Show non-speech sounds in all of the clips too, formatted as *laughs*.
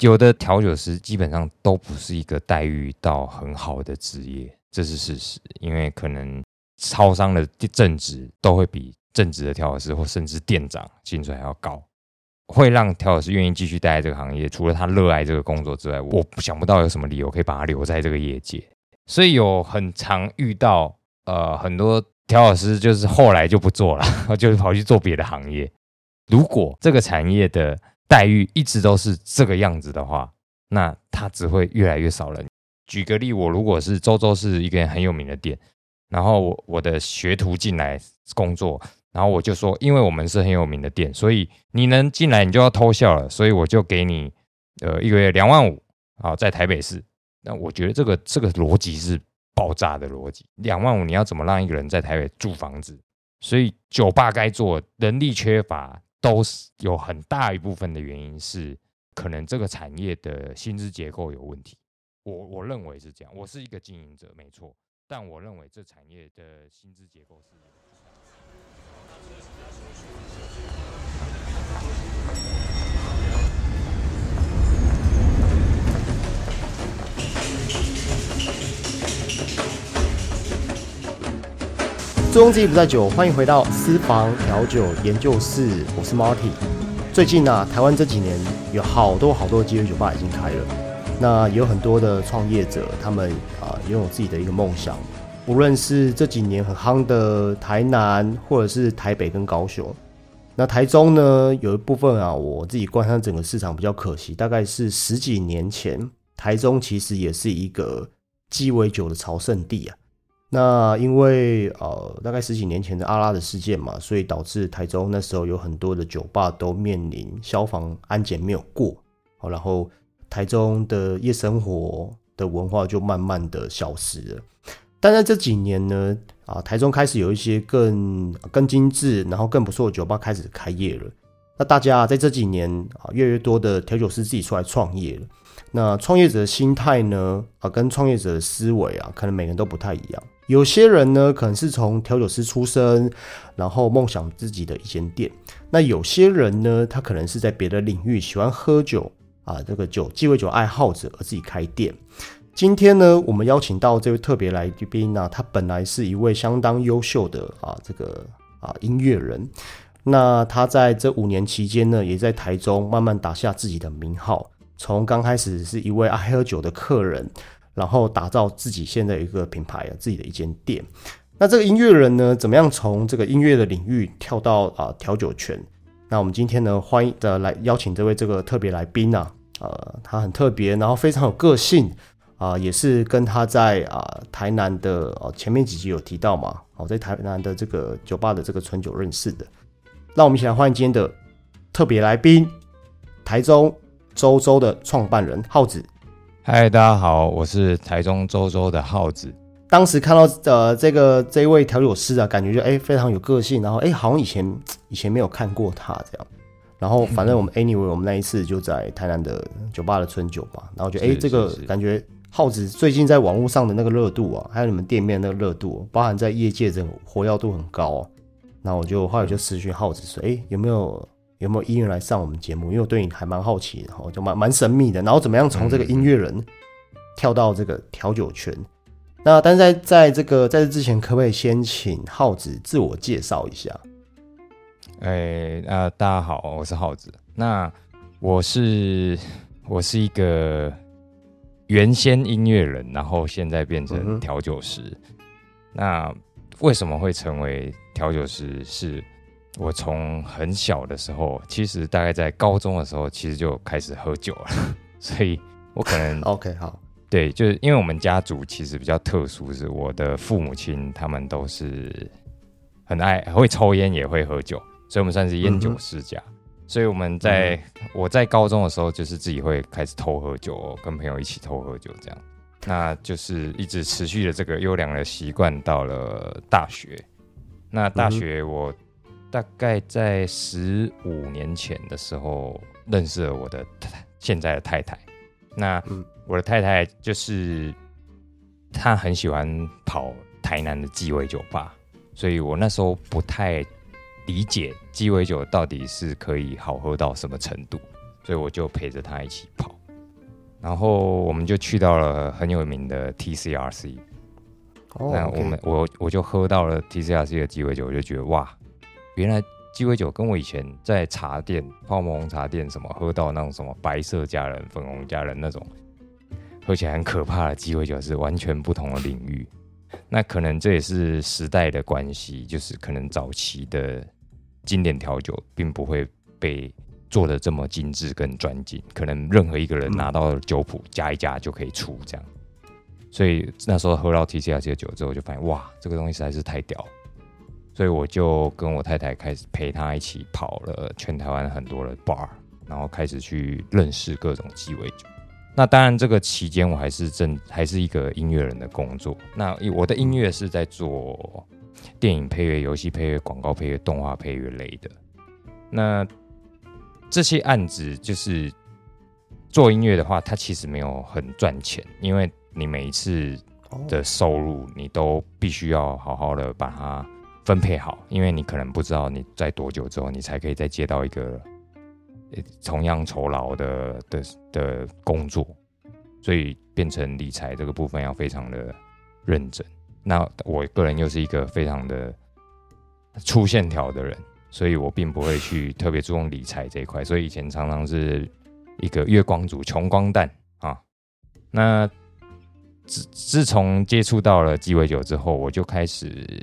有的调酒师基本上都不是一个待遇到很好的职业，这是事实。因为可能超商的正职都会比正职的调酒师或甚至店长薪水还要高，会让调酒师愿意继续待在这个行业。除了他热爱这个工作之外，我想不到有什么理由可以把他留在这个业界。所以有很常遇到呃很多调酒师就是后来就不做了，*laughs* 就是跑去做别的行业。如果这个产业的待遇一直都是这个样子的话，那他只会越来越少人。举个例，我如果是周周是一个很有名的店，然后我我的学徒进来工作，然后我就说，因为我们是很有名的店，所以你能进来你就要偷笑了，所以我就给你呃一个月两万五啊，在台北市。那我觉得这个这个逻辑是爆炸的逻辑，两万五你要怎么让一个人在台北住房子？所以酒吧该做，人力缺乏。都是有很大一部分的原因是，可能这个产业的薪资结构有问题。我我认为是这样。我是一个经营者，没错，但我认为这产业的薪资结构是。醉翁之意不在酒，欢迎回到私房调酒研究室，我是 Marty。最近呢，台湾这几年有好多好多鸡尾酒吧已经开了，那有很多的创业者，他们啊拥有自己的一个梦想。无论是这几年很夯的台南，或者是台北跟高雄，那台中呢，有一部分啊，我自己观察整个市场比较可惜，大概是十几年前，台中其实也是一个鸡尾酒的朝圣地啊。那因为呃，大概十几年前的阿拉的事件嘛，所以导致台中那时候有很多的酒吧都面临消防安检没有过，好，然后台中的夜生活的文化就慢慢的消失了。但在这几年呢，啊，台中开始有一些更更精致，然后更不错的酒吧开始开业了。那大家在这几年啊，越来越多的调酒师自己出来创业了。那创业者的心态呢，啊，跟创业者的思维啊，可能每个人都不太一样。有些人呢，可能是从调酒师出身，然后梦想自己的一间店。那有些人呢，他可能是在别的领域喜欢喝酒啊，这个酒鸡尾酒爱好者而自己开店。今天呢，我们邀请到这位特别来宾呢，他本来是一位相当优秀的啊，这个啊音乐人。那他在这五年期间呢，也在台中慢慢打下自己的名号，从刚开始是一位爱喝酒的客人。然后打造自己现在一个品牌啊，自己的一间店。那这个音乐人呢，怎么样从这个音乐的领域跳到啊调酒圈？那我们今天呢，欢迎的来邀请这位这个特别来宾啊，呃，他很特别，然后非常有个性啊，也是跟他在啊台南的哦前面几集有提到嘛，哦在台南的这个酒吧的这个春酒认识的。那我们一起来欢迎今天的特别来宾，台中周周的创办人浩子。嗨，大家好，我是台中周周的耗子。当时看到呃这个这位调酒师啊，感觉就哎非常有个性，然后哎好像以前 *tsk* 以前没有看过他这样。然后反正我们 anyway 我们那一次就在台南的酒吧的春酒吧，然后就哎这个感觉耗子最近在网络上的那个热度啊，还有你们店面那个热度，包含在业界这种活跃度很高。那我就后来就私讯耗子说，哎有没有？有没有音乐来上我们节目？因为我对你还蛮好奇，然后就蛮蛮神秘的。然后怎么样从这个音乐人跳到这个调酒圈？那但是在在这个在这之前，可不可以先请浩子自我介绍一下？哎，呃，大家好，我是浩子。那我是我是一个原先音乐人，然后现在变成调酒师。那为什么会成为调酒师？是我从很小的时候，其实大概在高中的时候，其实就开始喝酒了，*laughs* 所以我可能 *laughs* OK 好，对，就是因为我们家族其实比较特殊，是我的父母亲他们都是很爱会抽烟也会喝酒，所以我们算是烟酒世家。所以我们在我在高中的时候，就是自己会开始偷喝酒，跟朋友一起偷喝酒这样，那就是一直持续的这个优良的习惯到了大学。那大学我。大概在十五年前的时候认识了我的现在的太太。那我的太太就是她很喜欢跑台南的鸡尾酒吧，所以我那时候不太理解鸡尾酒到底是可以好喝到什么程度，所以我就陪着她一起跑。然后我们就去到了很有名的 TCRC。哦，那我们我我就喝到了 TCRC 的鸡尾酒，我就觉得哇，原来鸡尾酒跟我以前在茶店、泡沫红茶店什么喝到那种什么白色佳人、粉红佳人那种喝起来很可怕的鸡尾酒是完全不同的领域。那可能这也是时代的关系，就是可能早期的经典调酒并不会被做的这么精致跟专精，可能任何一个人拿到酒谱加一加就可以出这样。所以那时候喝到 TCRC 的酒之后，就发现哇，这个东西实在是太屌了。所以我就跟我太太开始陪她一起跑了全台湾很多的 bar，然后开始去认识各种鸡尾酒。那当然，这个期间我还是正还是一个音乐人的工作。那我的音乐是在做电影配乐、游戏配乐、广告配乐、动画配乐类的。那这些案子就是做音乐的话，它其实没有很赚钱，因为你每一次的收入，你都必须要好好的把它分配好，因为你可能不知道你在多久之后，你才可以再接到一个同样酬劳的的的工作，所以变成理财这个部分要非常的认真。那我个人又是一个非常的粗线条的人，所以我并不会去特别注重理财这一块，所以以前常常是一个月光族、穷光蛋啊。那自自从接触到了鸡尾酒之后，我就开始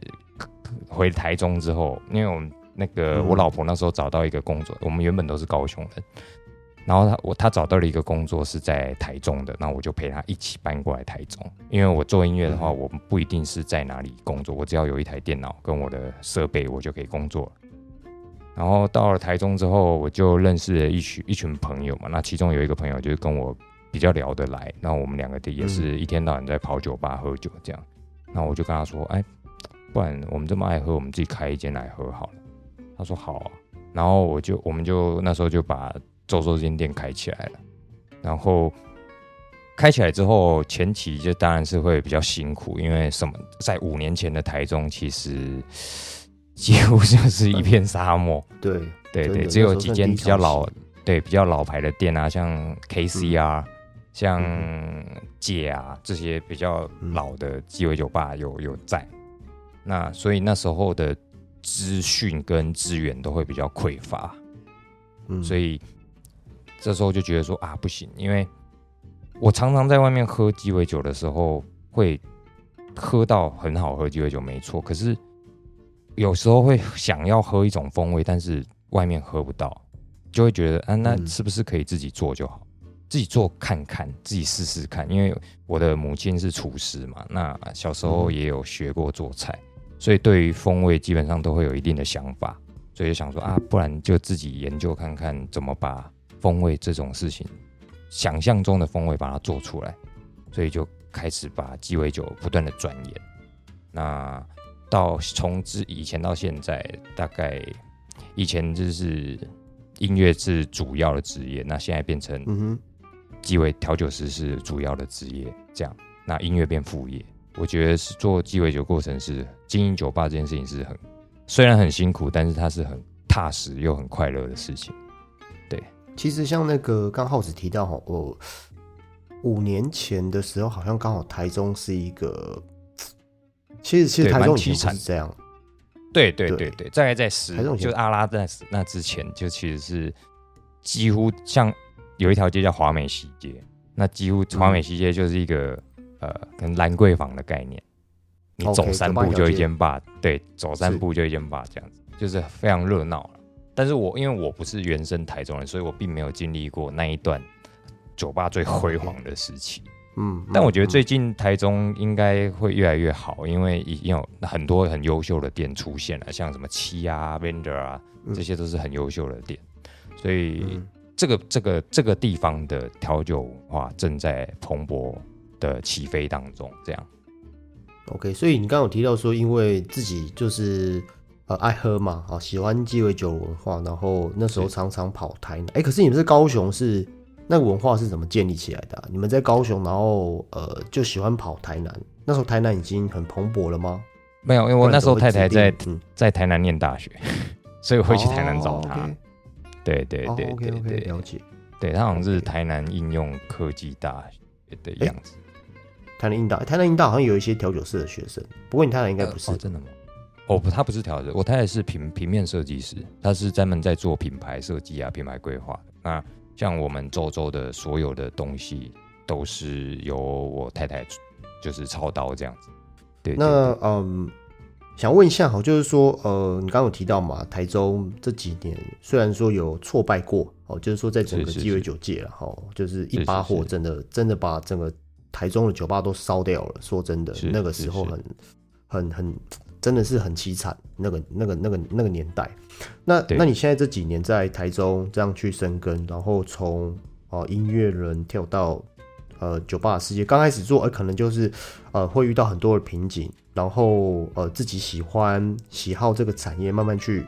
回台中之后，因为我们那个我老婆那时候找到一个工作，我们原本都是高雄人，然后她我她找到了一个工作是在台中的，那我就陪她一起搬过来台中。因为我做音乐的话，我不一定是在哪里工作，我只要有一台电脑跟我的设备，我就可以工作了。然后到了台中之后，我就认识了一群一群朋友嘛，那其中有一个朋友就是跟我。比较聊得来，然后我们两个也是一天到晚在跑酒吧喝酒这样，那我就跟他说，哎，不然我们这么爱喝，我们自己开一间来喝好了。他说好啊，然后我就我们就那时候就把周周这间店开起来了。然后开起来之后，前期就当然是会比较辛苦，因为什么，在五年前的台中其实几乎就是一片沙漠。对 *laughs* 对对，只有几间比较老，对比较老牌的店啊，像 KCR。像姐啊这些比较老的鸡尾酒吧有有在，那所以那时候的资讯跟资源都会比较匮乏，嗯，所以这时候就觉得说啊不行，因为我常常在外面喝鸡尾酒的时候会喝到很好喝鸡尾酒没错，可是有时候会想要喝一种风味，但是外面喝不到，就会觉得啊那是不是可以自己做就好？自己做看看，自己试试看。因为我的母亲是厨师嘛，那小时候也有学过做菜，所以对于风味基本上都会有一定的想法。所以就想说啊，不然就自己研究看看怎么把风味这种事情，想象中的风味把它做出来。所以就开始把鸡尾酒不断的钻研。那到从之以前到现在，大概以前就是音乐是主要的职业，那现在变成嗯哼。鸡尾调酒师是主要的职业，这样，那音乐变副业。我觉得是做鸡尾酒过程是经营酒吧这件事情是很，虽然很辛苦，但是它是很踏实又很快乐的事情。对，其实像那个刚浩子提到哈，我五年前的时候好像刚好台中是一个，其实其实台中其实是这样。对对对对，大概在十，就是阿拉在那之前，就其实是几乎像。有一条街叫华美西街，那几乎华美西街就是一个呃，跟兰桂坊的概念。你走三步就一间吧，对，走三步就一间吧，这样子就是非常热闹了。但是我因为我不是原生台中人，所以我并没有经历过那一段酒吧最辉煌的时期。嗯，但我觉得最近台中应该会越来越好，因为已经有很多很优秀的店出现了，像什么七啊、Vendor 啊，这些都是很优秀的店，所以。这个这个这个地方的调酒文化正在蓬勃的起飞当中，这样。OK，所以你刚刚有提到说，因为自己就是呃爱喝嘛，啊喜欢鸡尾酒文化，然后那时候常常跑台南。哎，可是你们在高雄是那个文化是怎么建立起来的？你们在高雄，然后呃就喜欢跑台南，那时候台南已经很蓬勃了吗？没有，因为我那时候太太在在台南念大学，*laughs* 所以我会去台南找她。对对对对对，了解。对他好像是台南应用科技大学的样子。台南英大，台南英大好像有一些调酒师的学生，不过你太太应该不是哦，真的吗？哦不，他不是调酒，我太太是平平面设计师，他是专门在做品牌设计啊、品牌规划的。那像我们周周的所有的东西，都是由我太太就是操刀这样子。对，对那嗯，想问一下哈，就是说呃，你刚刚有提到嘛，台中这几年虽然说有挫败过哦，就是说在整个鸡尾酒界了哈，就是一是把火真的真的把整个台中的酒吧都烧掉了。说真的，那个时候很很很真的是很凄惨，那个那个那个那个年代。那那你现在这几年在台中这样去生根，然后从哦、呃音乐人跳到呃酒吧的世界，刚开始做，呃可能就是呃会遇到很多的瓶颈，然后呃自己喜欢喜好这个产业，慢慢去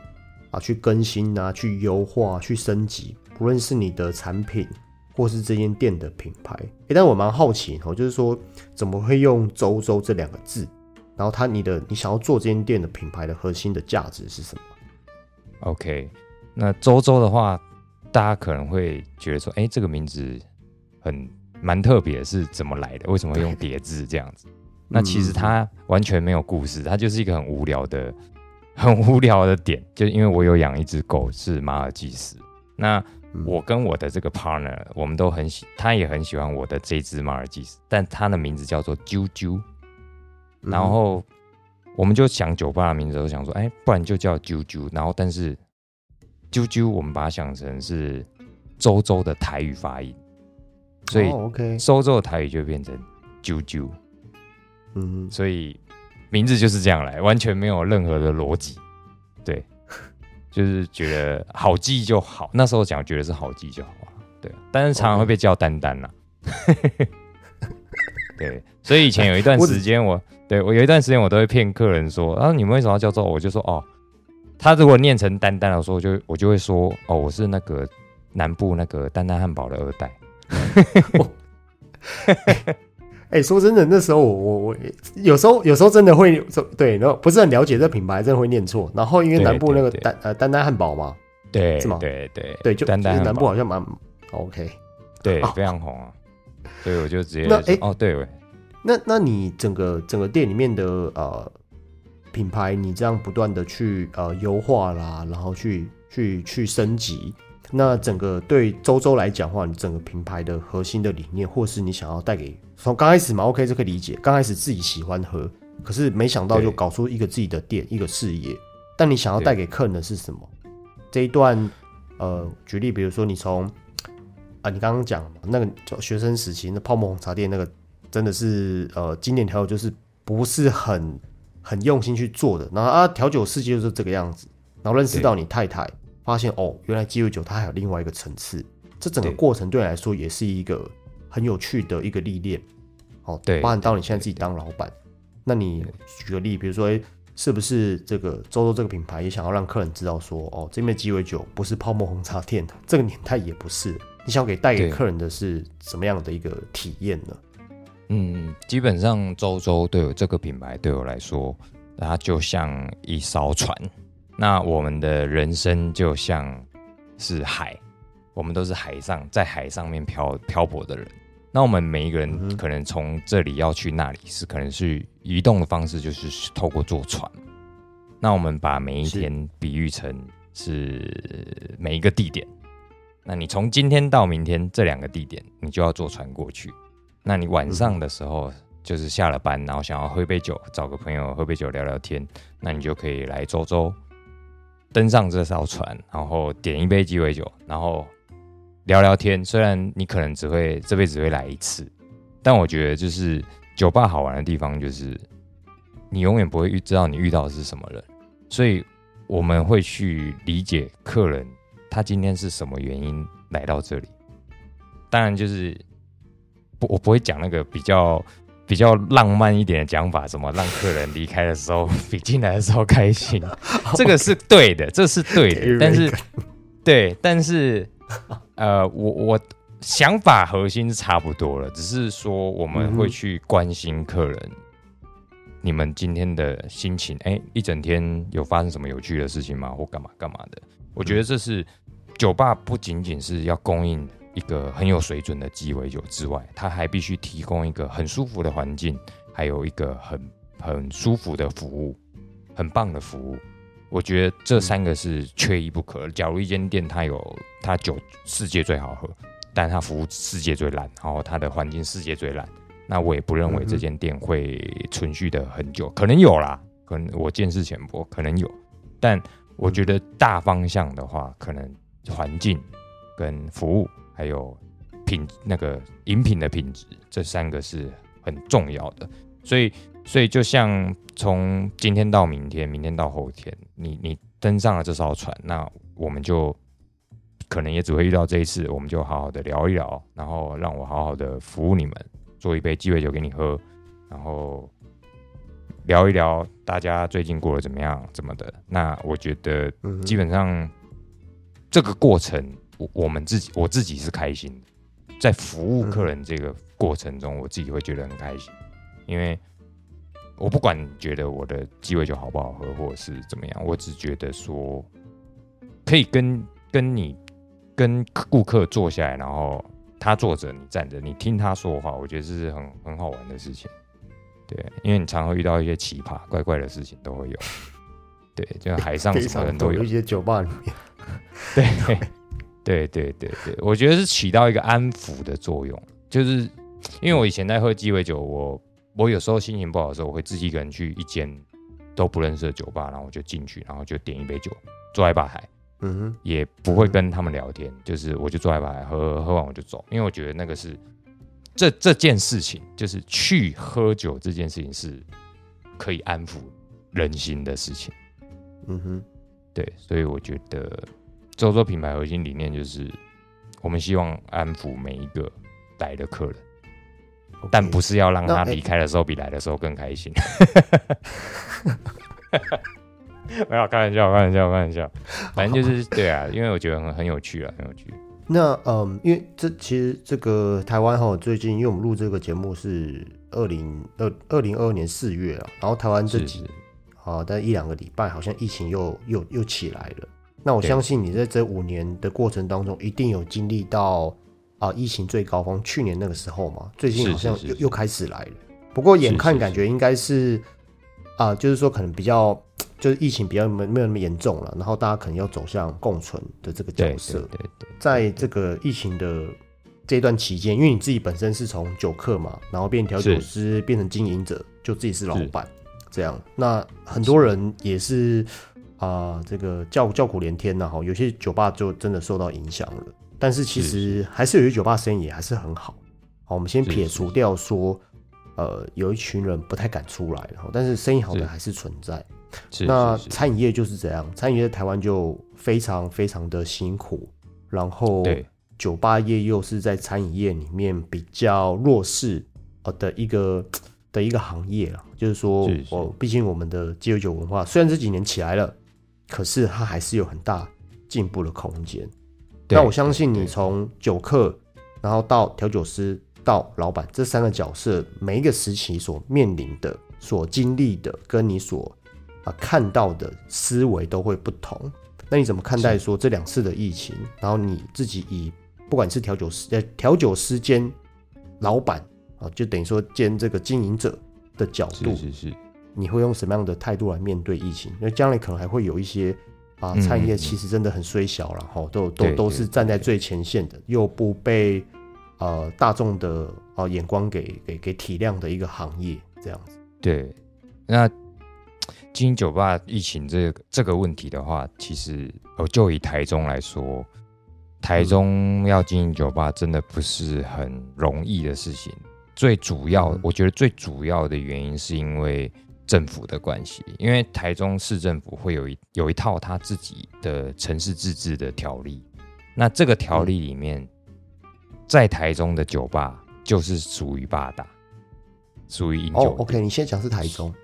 啊去更新啊，去优化，去升级，不论是你的产品或是这间店的品牌。诶，但我蛮好奇哦，就是说怎么会用“周周”这两个字？然后它你的你想要做这间店的品牌的核心的价值是什么？OK，那周周的话，大家可能会觉得说，哎、这个名字很蛮特别，是怎么来的？为什么会用叠字这样子？那其实它完全没有故事，它就是一个很无聊的、很无聊的点。就是因为我有养一只狗是马尔济斯，那嗯我跟我的这个 partner，我们都很喜，他也很喜欢我的这只马尔济斯，但它的名字叫做啾啾。嗯然后我们就想酒吧的名字，都想说，哎，不然就叫啾啾。然后但是啾啾，我们把它想成是周周的台语发音，所以哦、OK，周周的台语就变成啾啾，嗯，所以名字就是这样来，完全没有任何的逻辑。对，就是觉得好记就好，那时候讲觉得是好记就好啊，对，但是常常会被叫丹丹啦。*laughs* 对，所以以前有一段时间我，对我有一段时间我都会骗客人说，啊，你们为什么要叫做？我就说哦，他如果念成丹丹的时候，我就我就会说，哦，我是那个南部那个丹丹汉堡的二代。*laughs* 哎、说真的，那时候我我我有时候有时候真的会对，然后不是很了解这品牌，真的会念错。然后因为南部那个丹呃丹丹汉堡嘛，对，是吗对对对，就丹丹就是南部好像蛮 OK。哦，对非常红啊，所以我就直接那诶说哦，对，那那你整个整个店里面的呃品牌，你这样不断的去呃优化啦，然后去去去升级，那整个对周周来讲的话，你整个品牌的核心的理念，或是你想要带给从刚开始嘛，OK 这可以理解，刚开始自己喜欢喝，可是没想到就搞出一个自己的店，一个事业，但你想要带给客人的是什么？这一段呃，举例比如说你从啊，你刚刚讲嘛，那个就学生时期那泡沫红茶店那个真的是呃经典调酒，就是不是很很用心去做的。然后啊，调酒世界就是这个样子。然后认识到你太太，发现哦，原来鸡尾酒它还有另外一个层次。这整个对过程对你来说也是一个很有趣的一个历练。哦，对包含到你现在自己对当老板，那你对举个例，比如说，诶是不是这个周周这个品牌也想要让客人知道说，哦，这边鸡尾酒不是泡沫红茶店的，这个年代也不是。你想给带给客人的是什么样的一个体验呢？嗯，基本上周周对我这个品牌对我来说，它就像一艘船。那我们的人生就像是海，我们都是海上在海上面漂漂泊的人。那我们每一个人可能从这里要去那里，是可能是移动的方式，就是透过坐船。那我们把每一天比喻成是每一个地点。那你从今天到明天这两个地点，你就要坐船过去。那你晚上的时候，就是下了班，然后想要喝杯酒，找个朋友喝杯酒聊聊天，那你就可以来周周登上这艘船，然后点一杯鸡尾酒，然后聊聊天。虽然你可能只会这辈子会来一次，但我觉得就是酒吧好玩的地方就是你永远不会遇知道你遇到的是什么人，所以我们会去理解客人他今天是什么原因来到这里。当然就是不，我不会讲那个比较比较浪漫一点的讲法，什么让客人离开的时候 *laughs* 比进来的时候开心，*laughs* 这个是对的，这是对的，但是对，但是呃，我我想法核心是差不多了，只是说我们会去关心客人。你们今天的心情，哎、一整天有发生什么有趣的事情吗？或干嘛干嘛的？我觉得这是酒吧不仅仅是要供应一个很有水准的鸡尾酒之外，它还必须提供一个很舒服的环境，还有一个很很舒服的服务，很棒的服务。我觉得这三个是缺一不可。假如一间店它有它酒世界最好喝，但它服务世界最烂，然后它的环境世界最烂，那我也不认为这间店会存续的很久。可能有啦，可能我见识浅薄，可能有，但我觉得大方向的话，可能环境跟服务还有品那个饮品的品质，这三个是很重要的。所以，所以就像从今天到明天，明天到后天，你你登上了这艘船，那我们就可能也只会遇到这一次，我们就好好的聊一聊，然后让我好好的服务你们，做一杯鸡尾酒给你喝，然后聊一聊大家最近过得怎么样，怎么的。那我觉得嗯基本上这个过程，我我们自己我自己是开心的，在服务客人这个过程中，我自己会觉得很开心，因为我不管觉得我的鸡尾酒好不好喝，或者是怎么样，我只觉得说可以跟跟你跟顾客坐下来，然后他坐着，你站着，你听他说话，我觉得这是很很好玩的事情。对，因为你常会遇到一些奇葩怪怪的事情都会有。对，就海上 *laughs* 非什么人都有一。些酒吧里面，对，*laughs* 对对对对，我觉得是起到一个安抚的作用。就是因为我以前在喝鸡尾酒，我我有时候心情不好的时候，我会自己一个人去一间都不认识的酒吧，然后我就进去，然后就点一杯酒，坐在吧台，嗯哼，也不会跟他们聊天，就是我就坐在吧台喝，喝完我就走，因为我觉得那个是这这件事情，就是去喝酒这件事情是可以安抚人心的事情。嗯哼，对，所以我觉得周周品牌核心理念就是，我们希望安抚每一个来的客人，但不是是要让他离开的时候比来的时候更开心。*laughs* 没有开玩笑，开玩笑，开玩笑。反正就是对啊，因为我觉得很很有趣啊，很有趣。那嗯，因为这其实这个台湾哈，最近因为我们录这个节目是二零二二零二二年四月啊，然后台湾这是几是啊，但一两个礼拜，好像疫情又又又起来了。那我相信你在这五年的过程当中，一定有经历到啊疫情最高峰，去年那个时候嘛，最近好像又又开始来了。不过眼看感觉应该是啊，就是说可能比较 *tsk* 就是疫情比较没没有那么严重了，然后大家可能要走向共存的这个角色。对。对对，在这个疫情的这段期间，因为你自己本身是从酒客嘛，然后变调酒师，变成经营者，就自己是老板，这样。那很多人也是啊、这个叫叫苦连天呐，哈，有些酒吧就真的受到影响了。但是其实还是有些酒吧生意也还是很好。好，我们先撇除掉说，呃，有一群人不太敢出来，然后但是生意好的还是存在。是那餐饮业就是这样，餐饮业在台湾就非常非常的辛苦，然后对酒吧业又是在餐饮业里面比较弱势呃的一个的一个行业啦。就是说我毕竟我们的鸡尾酒文化虽然这几年起来了，可是它还是有很大进步的空间。那我相信你从酒客，然后到调酒师到老板这三个角色，每一个时期所面临的、所经历的，跟你所啊看到的思维都会不同。那你怎么看待说这两次的疫情？然后你自己以不管是调酒师呃调酒师兼老板啊，就等于说兼这个经营者的角度是，是是，你会用什么样的态度来面对疫情？因为将来可能还会有一些啊，嗯餐饮业嗯其实真的很衰小了哈，都都都是站在最前线的，又不被呃大众的啊眼光给给给体谅的一个行业，这样子。对。那经营酒吧疫情这个这个问题的话，其实哦，就以台中来说，台中要经营酒吧真的不是很容易的事情。最主要嗯，我觉得最主要的原因是因为政府的关系，因为台中市政府会有一有一套他自己的城市自治的条例。那这个条例里面，在台中的酒吧就是属于八大，属于饮酒哦。，OK，你现在讲是台中，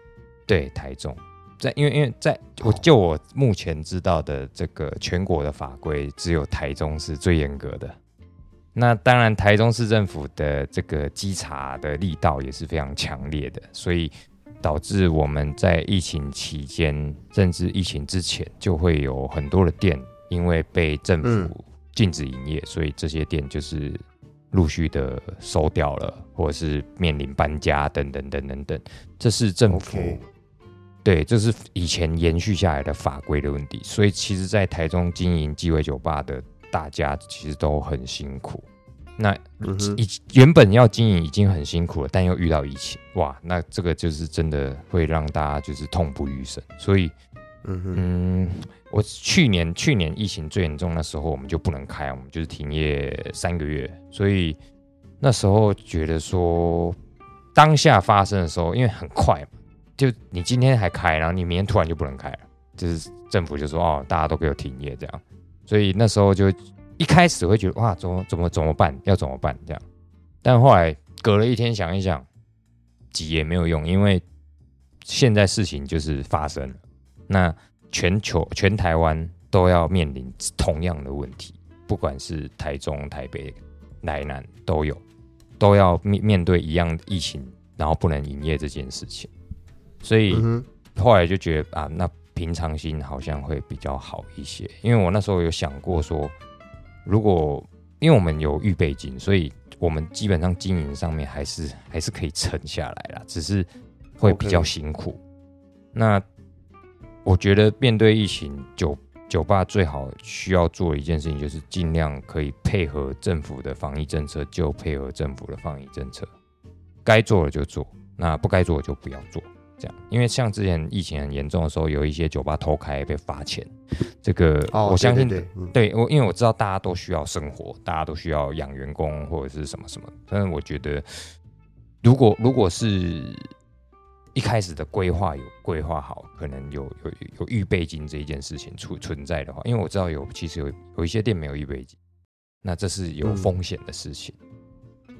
对，台中，在因为因为在我就我目前知道的这个全国的法规，只有台中是最严格的。那当然，台中市政府的这个稽查的力道也是非常强烈的，所以导致我们在疫情期间，甚至疫情之前，就会有很多的店因为被政嗯府禁止营业，所以这些店就是陆续的收掉了，或者是面临搬家等等等等等。这是政府对，这是以前延续下来的法规的问题。所以其实，在台中经营鸡尾酒吧的大家其实都很辛苦。那嗯哼以原本要经营已经很辛苦了，但又遇到疫情，哇，那这个就是真的会让大家就是痛不欲生。所以，嗯，嗯，我去年去年疫情最严重的时候，我们就不能开，我们就是停业三个月。所以那时候觉得说，当下发生的时候，因为很快嘛，就你今天还开，然后你明天突然就不能开了，就是政府就说哦，大家都给我停业这样。所以那时候就一开始会觉得哇，怎么怎么怎么办？要怎么办？这样。但后来隔了一天想一想，急也没有用，因为现在事情就是发生了。那全球全台湾都要面临同样的问题，不管是台中、台北、台南都有，都要面面对一样疫情，然后不能营业这件事情。所以，后来就觉得啊，那平常心好像会比较好一些。因为我那时候有想过说，如果因为我们有预备金，所以我们基本上经营上面还是还是可以撑下来啦，只是会比较辛苦。那我觉得面对疫情，酒酒吧最好需要做的一件事情，就是尽量可以配合政府的防疫政策，就配合政府的防疫政策，该做的就做，那不该做的就不要做。这样，因为像之前疫情很严重的时候，有一些酒吧偷开被罚钱，这个、哦，我相信对我，因为我知道大家都需要生活，大家都需要养员工或者是什么什么。但是我觉得，如果如果是一开始的规划有规划好，可能有有有预备金这一件事情存存在的话，因为我知道有其实有有一些店没有预备金，那这是有嗯风险的事情。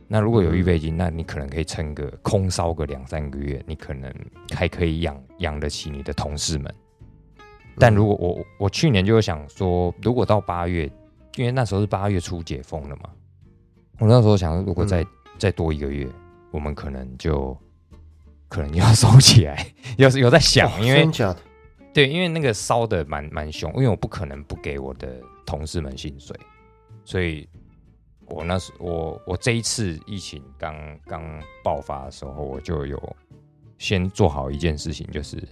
那如果有预备金，那你可能可以撑个空烧个两三个月，你可能还可以养养得起你的同事们。但如果我我去年就有想说，如果到八月，因为那时候是八月初解封了嘛，我那时候想说，如果再、再多一个月，我们可能就可能要收起来，*laughs* 有有在想，哇因为对，因为那个烧的蛮蛮凶，因为我不可能不给我的同事们薪水，所以我那时我我这一次疫情刚刚爆发的时候，我就有先做好一件事情，就是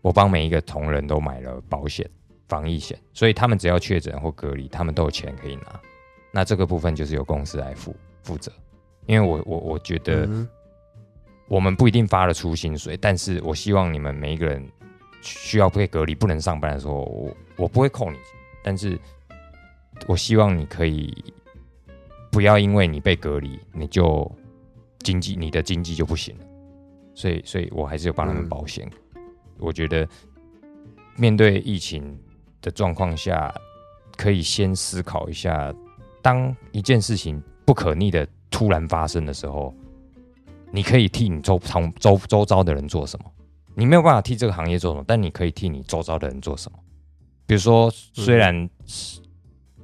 我帮每一个同仁都买了保险、防疫险，所以他们只要确诊或隔离，他们都有钱可以拿。那这个部分就是由公司来负负责，因为我我我觉得。嗯我们不一定发得出薪水，但是我希望你们每一个人需要被隔离不能上班的时候，我我不会扣你，但是我希望你可以不要因为你被隔离，你就经济你的经济就不行了。所以，所以我还是有帮他们保险。我觉得面对疫情的状况下，可以先思考一下，当一件事情不可逆的突然发生的时候，你可以替你周旁周周遭的人做什么？你没有办法替这个行业做什么，但你可以替你周遭的人做什么？比如说，虽然是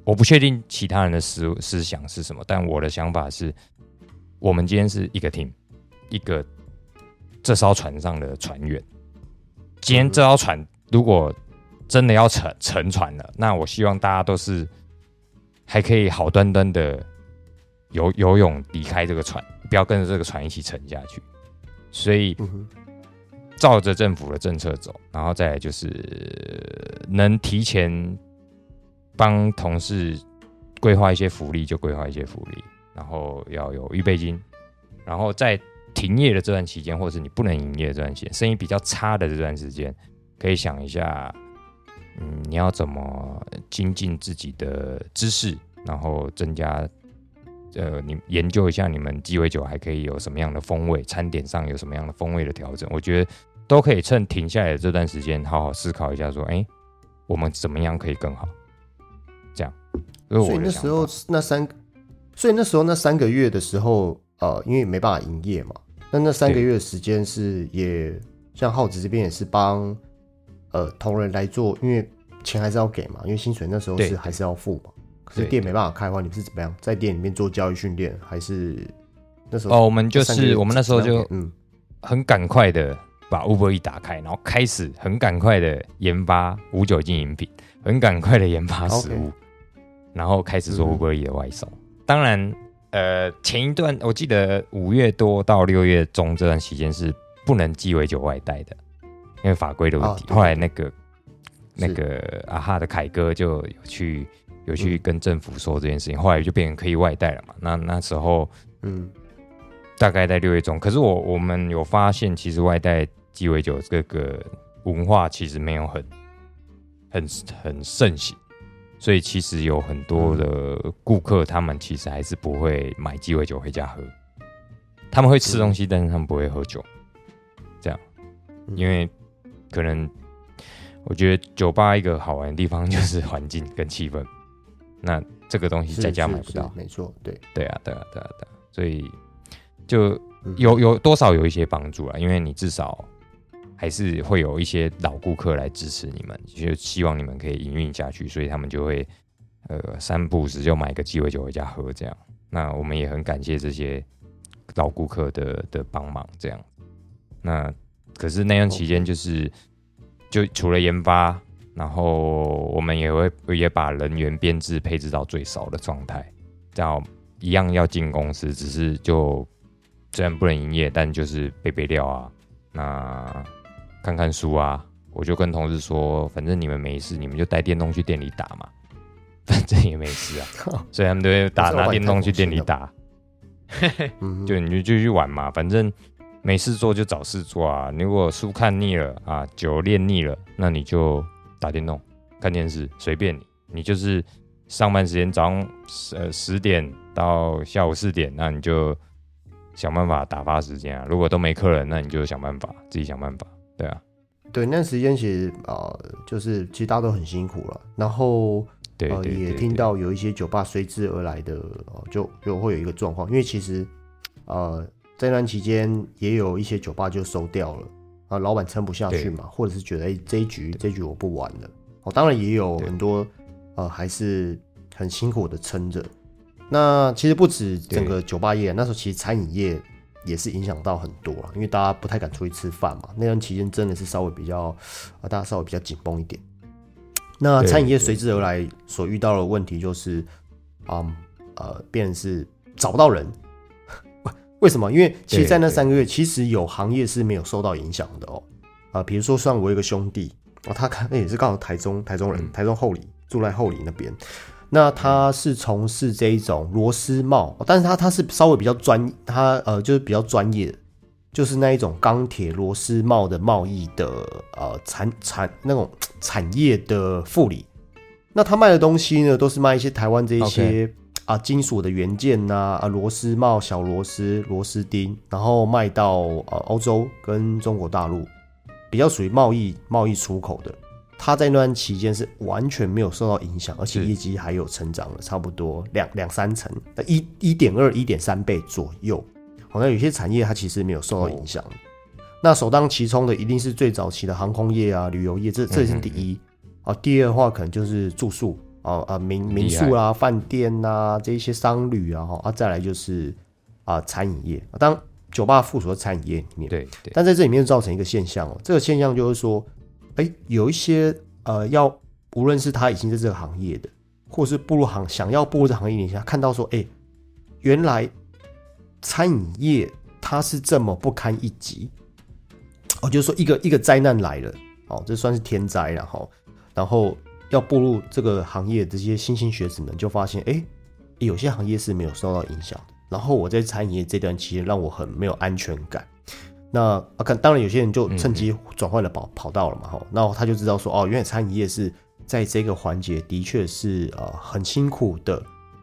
我不确定其他人的思思想是什么，但我的想法是，我们今天是一个 team，一个这艘船上的船员。今天这艘船如果真的要沉沉船了，那我希望大家都是还可以好端端的游游泳离开这个船，不要跟着这个船一起沉下去。所以，照着政府的政策走，然后再就是能提前帮同事规划一些福利就规划一些福利，然后要有预备金，然后在停业的这段期间，或者是你不能营业的这段时间，生意比较差的这段时间，可以想一下，嗯，你要怎么精进自己的知识，然后增加。呃，你研究一下你们鸡尾酒还可以有什么样的风味，餐点上有什么样的风味的调整，我觉得都可以趁停下来的这段时间，好好思考一下，说，哎、我们怎么样可以更好？所以那时候。那三，所以那时候那三个月的时候，呃，因为没办法营业嘛，那那三个月的时间是也像浩子这边也是帮呃同仁来做，因为钱还是要给嘛，因为薪水那时候是还是要付嘛。可是店没办法开的话，你们是怎么样在店里面做教育训练，还是那时候哦，我们就是我们那时候就嗯很赶快的把 Uber 一打开，然后开始很赶快的研发无酒精饮品，很赶快的研发食物。然后开始做 Uber E 的外送。当然，呃，前一段我记得五月多到六月中这段期间是不能鸡尾酒外带的，因为法规的问题。哦后来那个那个啊哈的凯哥就有去有去嗯跟政府说这件事情，后来就变成可以外带了嘛。那那时候嗯，大概在六月中，可是我我们有发现，其实外带鸡尾酒这个文化其实没有很很很盛行，所以其实有很多的顾客，他们其实还是不会买鸡尾酒回家喝，他们会吃东西，但是他们不会喝酒，这样，嗯。因为可能我觉得酒吧一个好玩的地方就是环境跟气氛，那这个东西在家是买不到。是，没错，对，对啊，对啊，对啊，对啊，所以就嗯。有有多少有一些帮助啊，因为你至少还是会有一些老顾客来支持你们，就希望你们可以营运下去，所以他们就会呃三不五时就买个鸡尾酒回家喝，这样。那我们也很感谢这些老顾客的的帮忙，这样。那可是那段期间就是就除了研发，然后我们也会也把人员编制配置到最少的状态，这样一样要进公司，只是就虽然不能营业，但就是备备料啊，那看看书啊。我就跟同事说，反正你们没事，你们就带电动去店里打嘛，*laughs* 反正也没事啊，*laughs* 所以他们都会打拿电动去店里太打，嗯，*laughs* 就你就就去玩嘛，反正没事做就找事做啊。如果书看腻了啊，酒练腻了，那你就打电动、看电视，随便你。你就是上班时间早上呃十点到下午四点，那你就想办法打发时间啊。如果都没客人，那你就想办法自己想办法，对啊，对，那段时间其实啊、呃就是其实大家都很辛苦了，然后呃也听到有一些酒吧随之而来的，呃、就就会有一个状况，因为其实呃在那段期间也有一些酒吧就收掉了，啊、老板撑不下去嘛，或者是觉得哎、这一局这一局我不玩了，哦，当然也有很多呃还是很辛苦的撑着。那其实不止整个酒吧业，那时候其实餐饮业也是影响到很多了，因为大家不太敢出去吃饭嘛。那段期间真的是稍微比较，啊，大家稍微比较紧绷一点。那餐饮业对随之而来所遇到的问题就是，嗯呃，变成是找不到人。*laughs* 为什么？因为其实，在那三个月，其实有行业是没有受到影响的哦。啊、比如说像我有一个兄弟，哦，他看那也是刚好台中台中人，嗯台中后里住在后里那边。那他是从事这一种螺丝帽，但是他他是稍微比较专，他呃就是比较专业的，就是那一种钢铁螺丝帽的贸易的呃产产那种产业的副理。那他卖的东西呢，都是卖一些台湾这一些啊金属的元件呐啊螺丝帽、小螺丝、螺丝钉，然后卖到呃欧洲跟中国大陆，比较属于贸易贸易出口的。他在那段期间是完全没有受到影响，而且是业绩还有成长了差不多两两三成，呃一一点二、一点三倍左右。好像有些产业它其实没有受到影响的。那首当其冲的一定是最早期的航空业啊、旅游业，这这是第一。啊，第二的话可能就是住宿啊啊民民宿啊、饭店呐、这一些商旅啊哈啊，再来就是啊餐饮业，啊当酒吧附属的餐饮业里面。对对，但在这里面造成一个现象哦，这个现象就是说，哎，有一些呃，要无论是他已经在这个行业的，或是步入行想要步入这行业里下，看到说，哎，原来餐饮业它是这么不堪一击，哦，就说一个一个灾难来了，哦，这算是天灾了哈，然后要步入这个行业这些新兴学子们就发现，哎，有些行业是没有受到影响的。然后我在餐饮业这段期间让我很没有安全感。那啊，看当然有些人就趁机转换了跑跑道了嘛，哈，那他就知道说，哦，原来餐饮业是在这个环节的确是呃很辛苦的，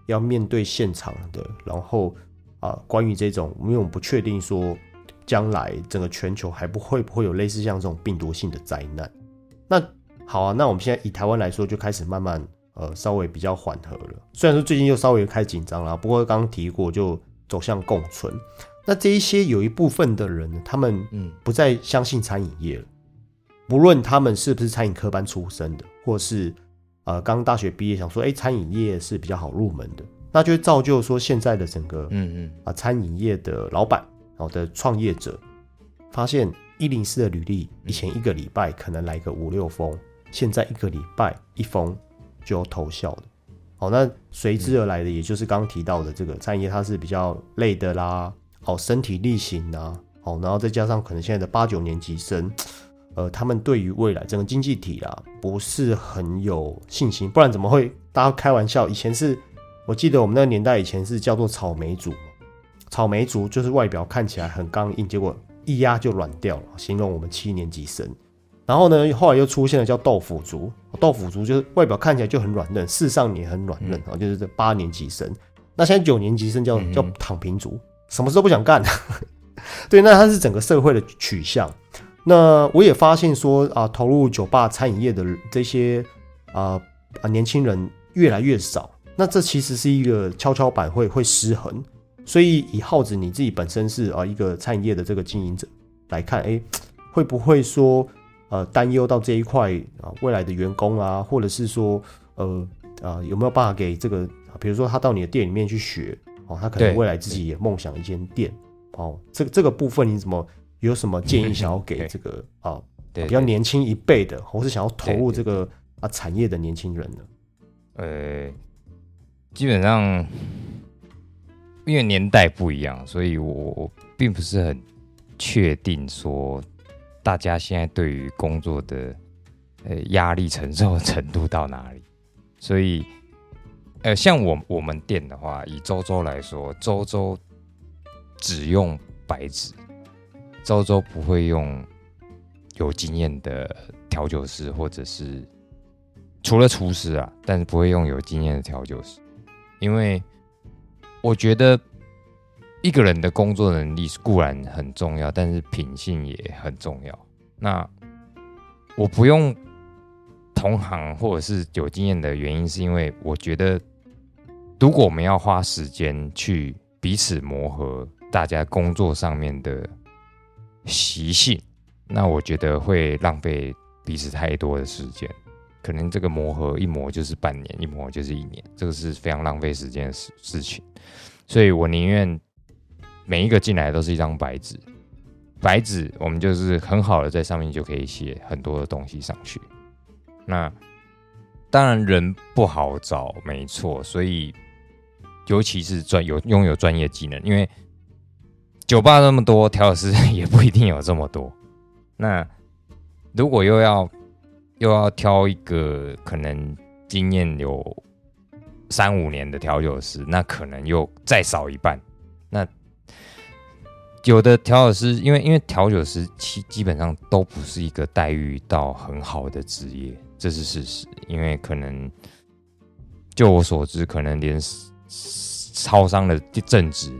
要面对现场的，然后啊、关于这种，因为我们不确定说将来整个全球还不会不会有类似像这种病毒性的灾难。那好啊，那我们现在以台湾来说，就开始慢慢呃稍微比较缓和了。虽然说最近又稍微开始紧张了，不过刚刚提过，就走向共存。那这一些有一部分的人呢，他们嗯。不再相信餐饮业了，不论他们是不是餐饮科班出身的，或是呃刚大学毕业想说，哎、餐饮业是比较好入门的，那就会造就说现在的整个嗯嗯，啊餐饮业的老板好的创业者，发现一零四的履历以前一个礼拜可能来个五六封，现在一个礼拜一封就要投效的。好，那随之而来的，也就是刚刚提到的这个餐饮业，它是比较累的啦，好，身体力行啊，好，然后再加上可能现在的八九年级生，呃，他们对于未来整个经济体啊，不是很有信心，不然怎么会大家开玩笑？以前是我记得我们那个年代以前是叫做草莓族，草莓族就是外表看起来很刚硬，结果一压就软掉了，形容我们七年级生。然后呢，后来又出现了叫豆腐族，豆腐族就是外表看起来就很软嫩，事实上也很软嫩啊，就是这八年级生。那现在九年级生叫叫躺平族，什么事都不想干。*laughs* 对，那它是整个社会的取向。那我也发现说啊，投入酒吧餐饮业的这些啊啊年轻人越来越少。那这其实是一个跷跷板会会失衡。所以以耗子你自己本身是啊一个餐饮业的这个经营者来看，哎，会不会说？呃，担忧到这一块啊，未来的员工啊，或者是说，呃，啊，有没有办法给这个，比如说他到你的店里面去学，哦，他可能未来自己也梦想一间店，哦，这个这个部分你怎么有什么 *laughs* 建议想要给这个啊，比较年轻一辈的，或是想要投入这个啊产业的年轻人呢？呃，基本上因为年代不一样，所以我并不是很确定说。大家现在对于工作的呃压力承受程度到哪里？所以呃，像我我们店的话，以周周来说，周周只用白纸，周周不会用有经验的调酒师，或者是除了厨师啊，但是不会用有经验的调酒师，因为我觉得。一个人的工作能力固然很重要，但是品性也很重要。那我不用同行或者是有经验的原因，是因为我觉得，如果我们要花时间去彼此磨合大家工作上面的习性，那我觉得会浪费彼此太多的时间。可能这个磨合一磨就是半年，一磨就是一年，这个是非常浪费时间的事事情。所以我宁愿。每一个进来都是一张白纸，白纸我们就是很好的在上面就可以写很多的东西上去。那当然人不好找，没错，所以尤其是专有拥有专业技能，因为酒吧那么多，调酒 *laughs* 师也不一定有这么多。那如果又要又要挑一个可能经验有三五年的调酒师，那可能又再少一半。那有的调酒师，因为因为调酒师基基本上都不是一个待遇到很好的职业，这是事实。因为可能就我所知，可能连超商的正职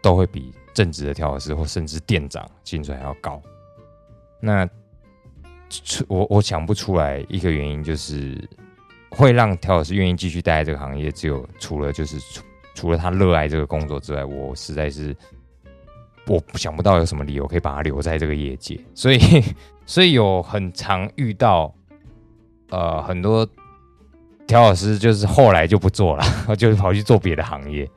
都会比正职的调老师或甚至店长薪水还要高。那我我想不出来一个原因，就是会让调老师愿意继续待在这个行业，只有除了就是除除了他热爱这个工作之外，我实在是。我想不到有什么理由可以把他留在这个业界，所以 *laughs* 所以有很常遇到，呃，很多调老师就是后来就不做了，*laughs* 就是跑去做别的行业。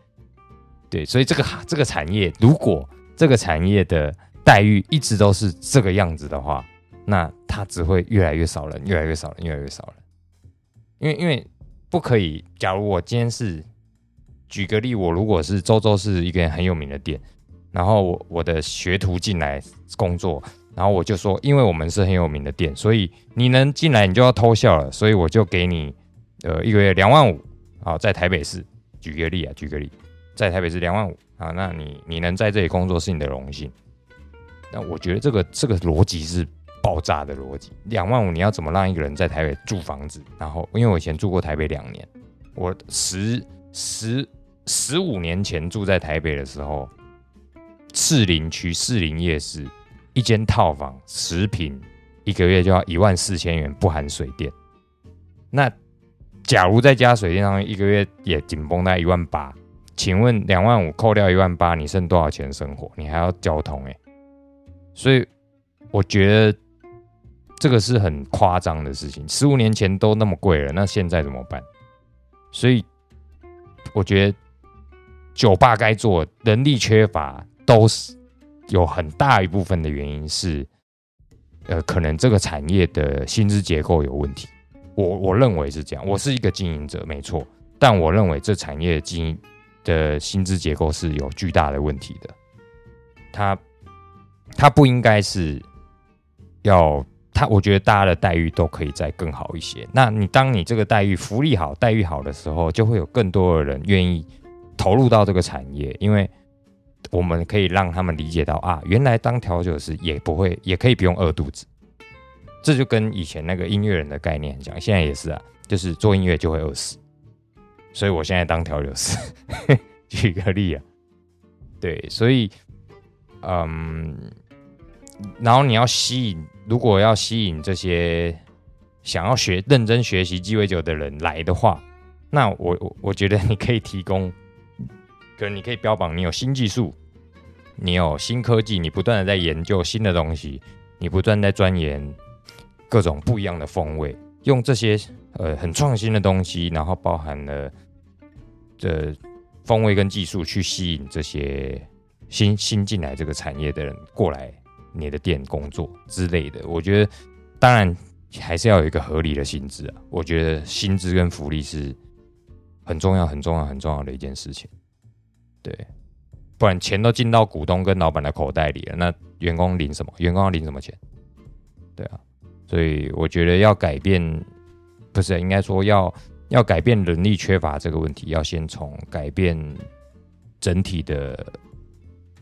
对，所以这个这个产业，如果这个产业的待遇一直都是这个样子的话，那他只会越来越少人，越来越少人，越来越少人。因为因为不可以，假如我今天是举个例，我如果是周周是一个很有名的店。然后我我的学徒进来工作，然后我就说，因为我们是很有名的店，所以你能进来你就要偷笑了，所以我就给你呃一个月两万五，好，在台北市举个例啊，举个例，在台北市两万五啊，那你你能在这里工作是你的荣幸。那我觉得这个这个逻辑是爆炸的逻辑，两万五你要怎么让一个人在台北住房子？然后因为我以前住过台北两年，我十十十五年前住在台北的时候。士林区士林夜市一间套房十平，一个月就要一万四千元，不含水电。那假如再加水电上，一个月也紧绷在一万八。请问两万五扣掉一万八，你剩多少钱生活？你还要交通哎。所以我觉得这个是很夸张的事情。十五年前都那么贵了，那现在怎么办？所以我觉得酒吧该做，人力缺乏。都是有很大一部分的原因是，呃，可能这个产业的薪资结构有问题。我我认为是这样。我是一个经营者，没错。但我认为这产业经营的薪资结构是有巨大的问题的，它它不应该是要它，我觉得大家的待遇都可以再更好一些。那你当你这个待遇福利好、待遇好的时候，就会有更多的人愿意投入到这个产业，因为我们可以让他们理解到啊，原来当调酒师也不会，也可以不用饿肚子。这就跟以前那个音乐人的概念讲，现在也是啊，就是做音乐就会饿死。所以我现在当调酒师，*laughs* 举个例啊，对，所以，嗯，然后你要吸引，如果要吸引这些想要学、认真学习鸡尾酒的人来的话，那我我我觉得你可以提供，可能你可以标榜你有新技术，你有新科技，你不断的在研究新的东西，你不断在钻研各种不一样的风味，用这些呃很创新的东西，然后包含了。的风味跟技术去吸引这些新新进来这个产业的人过来你的店工作之类的，我觉得当然还是要有一个合理的薪资啊。我觉得薪资跟福利是很重要、很重要、很重要的一件事情。对，不然钱都进到股东跟老板的口袋里了，那员工领什么？员工要领什么钱？对啊，所以我觉得要改变，不是应该说要。要改变人力缺乏这个问题，要先从改变整体的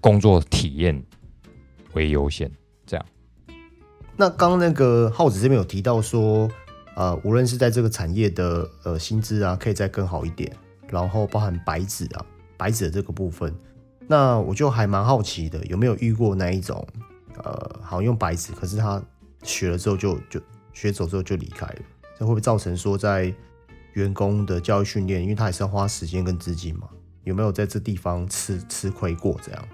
工作体验为优先。这样，那刚那个耗子这边有提到说，呃，无论是在这个产业的呃薪资啊，可以再更好一点，然后包含白纸啊，白纸的这个部分，那我就还蛮好奇的，有没有遇过那一种，呃，好像用白纸，可是他学了之后就就学走之后就离开了，这会不会造成说在员工的教育训练，因为他也是要花时间跟资金嘛，有没有在这地方吃吃亏过？这样？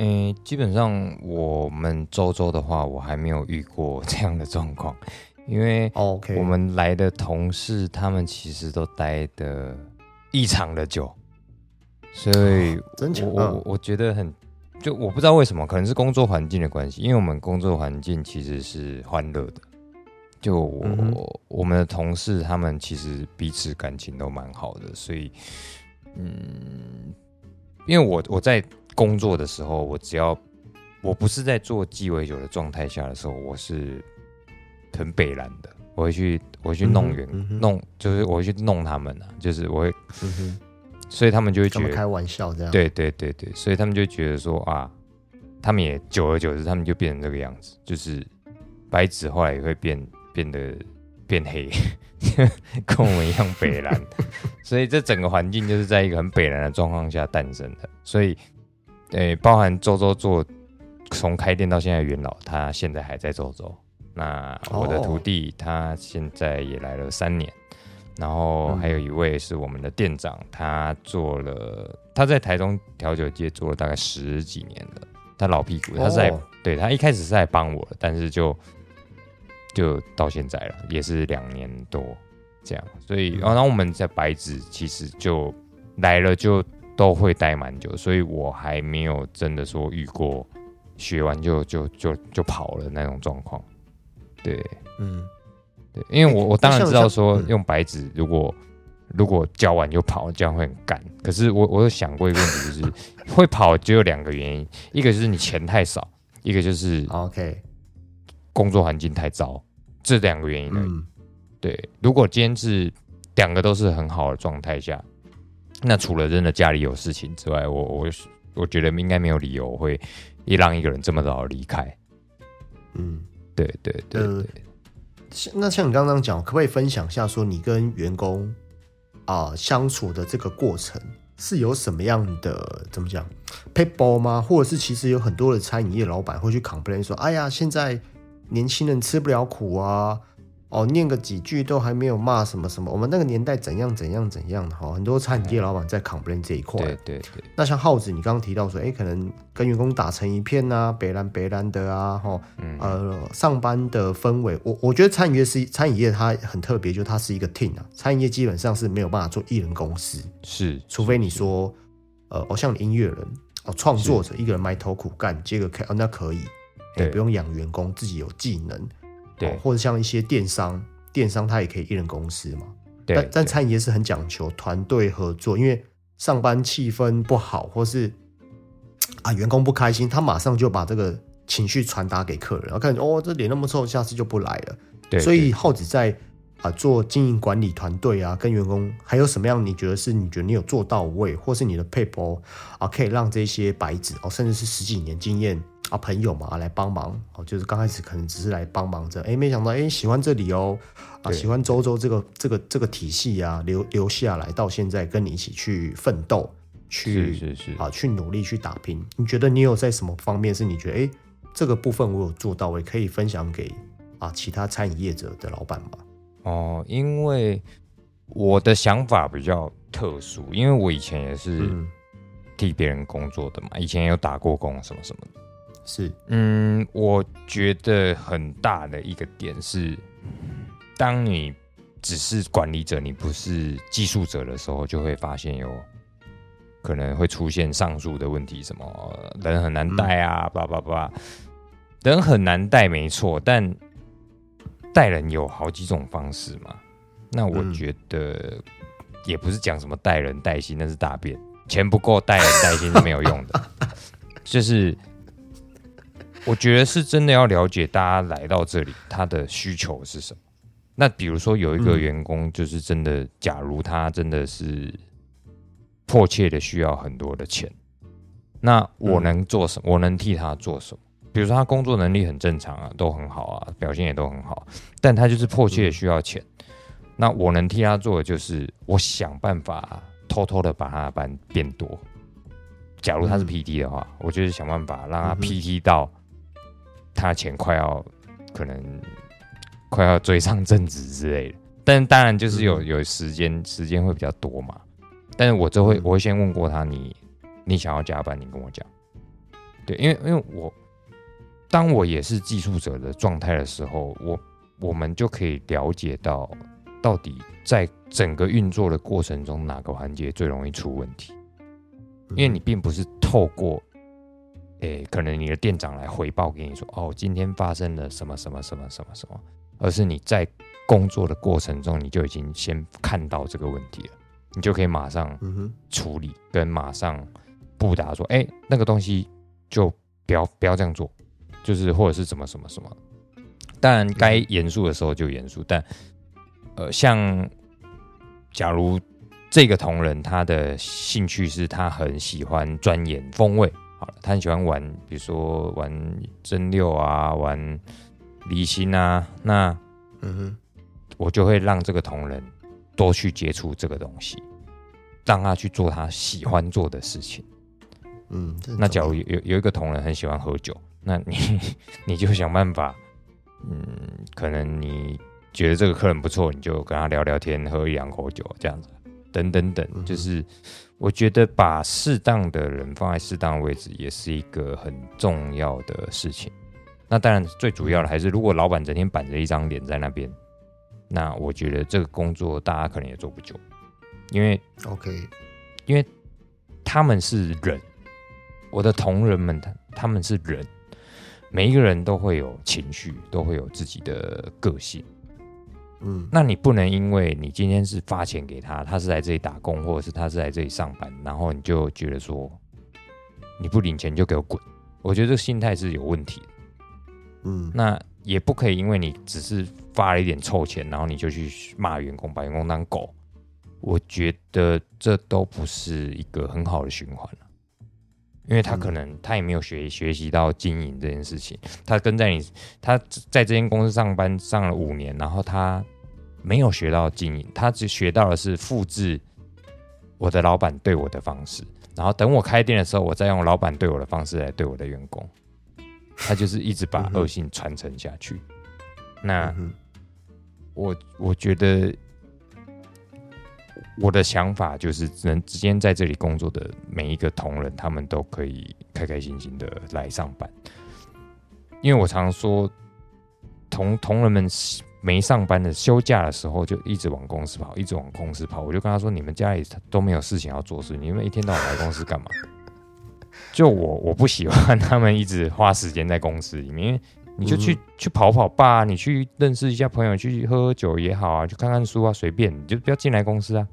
嗯，基本上我们周周的话，我还没有遇过 *laughs* 这样的状况，因为我们来的同事他们其实都待的异常的久，所以我我我觉得很，就我不知道为什么，可能是工作环境的关系，因为我们工作环境其实是欢乐的。就我我们的同事，他们其实彼此感情都蛮好的，所以，嗯，因为我我在工作的时候，我只要我不是在做鸡尾酒的状态下的时候，我是很北蓝的，我会去我会去弄员弄，就是我会去弄他们啊，就是我会，所以他们就会觉得开玩笑这样，对对对对，所以他们就觉得说啊，他们也久而久之，他们就变成这个样子，就是白纸后来也会变。变得变黑，*laughs* 跟我们一样北蓝，*laughs* 所以这整个环境就是在一个很北蓝的状况下诞生的。所以，对，包含周周做从开店到现在元老，他现在还在周周。那我的徒弟他现在也来了三年，然后还有一位是我们的店长，他做了他在台中调酒界做了大概十几年了，他老屁股，他是在对他一开始是在帮我，但是就。就到现在了，也是两年多这样，所以然后我们在白纸其实就来了就都会待蛮久，所以我还没有真的说遇过学完就就就就跑了那种状况。对，嗯，对，因为我我当然知道说用白纸如果如果教完就跑，这样会很干。可是我我有想过一个问题，就是 *laughs* 会跑只有两个原因，一个就是你钱太少，一个就是 OK 工作环境太糟。这两个原因而已。对，如果今天是两个都是很好的状态下，那除了真的家里有事情之外，我我我觉得应该没有理由会一让一个人这么早离开。嗯，对对对对。那像你刚刚讲，可不可以分享一下，说你跟员工啊相处的这个过程是有什么样的怎么讲 p a p e r 吗？或者是其实有很多的餐饮业老板会去 complain 说，哎呀，现在。年轻人吃不了苦啊！哦，念个几句都还没有骂什么什么。我们那个年代怎样怎样怎样的哈，很多餐饮业老板在 complain 这一块。对对对。那像耗子，你刚刚提到说，哎，可能跟员工打成一片呐，北蓝北蓝的啊，哈，呃，上班的氛围，我我觉得餐饮业是餐饮业，它很特别，就它是一个 team 啊。餐饮业基本上是没有办法做艺人公司，是，除非你说，呃，哦，像音乐人哦，创作者一个人埋头苦干接个 K，哦，那可以。也不用养员工，自己有技能，对，或者像一些电商，电商它也可以一人公司嘛，对但但餐饮业是很讲求团队合作，因为上班气氛不好，或是啊员工不开心，他马上就把这个情绪传达给客人，然后看哦这脸那么臭，下次就不来了。对，所以对浩子在啊做经营管理团队啊，跟员工还有什么样？你觉得是你觉得你有做到位，或是你的配博啊，可以让这些白纸哦，甚至是十几年经验啊朋友嘛来帮忙哦，就是刚开始可能只是来帮忙着，哎，没想到哎喜欢这里哦，啊喜欢周周这个这个这个体系啊，留留下来到现在跟你一起去奋斗，去是是是啊去努力去打拼。你觉得你有在什么方面是你觉得哎这个部分我有做到位，可以分享给啊其他餐饮业者的老板吗？哦，因为我的想法比较特殊，因为我以前也是嗯替别人工作的嘛，以前也有打过工什么什么的。是，嗯，我觉得很大的一个点是，当你只是管理者，你不是技术者的时候，就会发现有可能会出现上述的问题，什么人很难带啊，叭叭叭，人很难带没错，但带人有好几种方式嘛。那我嗯觉得也不是讲什么带人带心，那是大便，钱不够带人带心是没有用的，*laughs* 就是。我觉得是真的要了解大家来到这里他的需求是什么。那比如说有一个嗯员工，就是真的，假如他真的是迫切的需要很多的钱，那我嗯能做什么？我能替他做什么？比如说他工作能力很正常啊，都很好啊，表现也都很好，但他就是迫切的需要钱。那我能替他做的就是，我想办法偷偷的把他的班变多。假如他是嗯 PT 的话，我就是想办法让他嗯哼 PT 到他钱快要可能快要追上正职之类的。但当然就是有嗯有时间时间会比较多嘛。但是我就会嗯我会先问过他，你你想要加班，你跟我讲。对，因为因为我当我也是技术者的状态的时候，我我们就可以了解到到底在整个运作的过程中哪个环节最容易出问题。因为你并不是透过，诶、可能你的店长来回报给你说，哦，今天发生了什么什么什么什么什么，而是你在工作的过程中，你就已经先看到这个问题了，你就可以马上处理，跟马上布达说，哎、那个东西就不要不要这样做，就是或者是怎么什么什么。当然，该严肃的时候就严肃，但呃，像假如这个同仁他的兴趣是他很喜欢钻研风味，好了，他很喜欢玩，比如说玩真六啊，玩离心啊，那嗯哼，我就会让这个同仁多去接触这个东西，让他去做他喜欢做的事情。嗯，那假如有有有一个同仁很喜欢喝酒，那你 *laughs* 你就想办法，嗯，可能你觉得这个客人不错，你就跟他聊聊天，喝一两口酒这样子，等等等嗯，就是我觉得把适当的人放在适当的位置，也是一个很重要的事情。那当然，最主要的还是，如果老板整天板着一张脸在那边，那我觉得这个工作大家可能也做不久，因为 OK，因为他们是人，我的同仁们，他他们是人，每一个人都会有情绪，都会有自己的个性。嗯，那你不能因为你今天是发钱给他，他是来这里打工，或者是他是来这里上班，然后你就觉得说你不领钱就给我滚。我觉得这个心态是有问题的。嗯，那也不可以因为你只是发了一点臭钱，然后你就去骂员工，把员工当狗。我觉得这都不是一个很好的循环了，因为他可能他也没有学学习到经营这件事情。他跟在你他在这间公司上班上了五年，然后他没有学到经营，他只学到的是复制我的老板对我的方式，然后等我开店的时候，我再用老板对我的方式来对我的员工。他就是一直把恶性传承下去。那我我觉得我的想法就是，能之间在这里工作的每一个同仁，他们都可以开开心心的来上班。因为我常说，同同仁们没上班的休假的时候，就一直往公司跑，一直往公司跑。我就跟他说：“你们家里都没有事情要做事，你们一天到晚来公司干嘛？” *laughs* 就我我不喜欢他们一直花时间在公司里面，因为你就去、去跑跑吧，你去认识一下朋友，去喝喝酒也好啊，去看看书啊，随便，你就不要进来公司啊。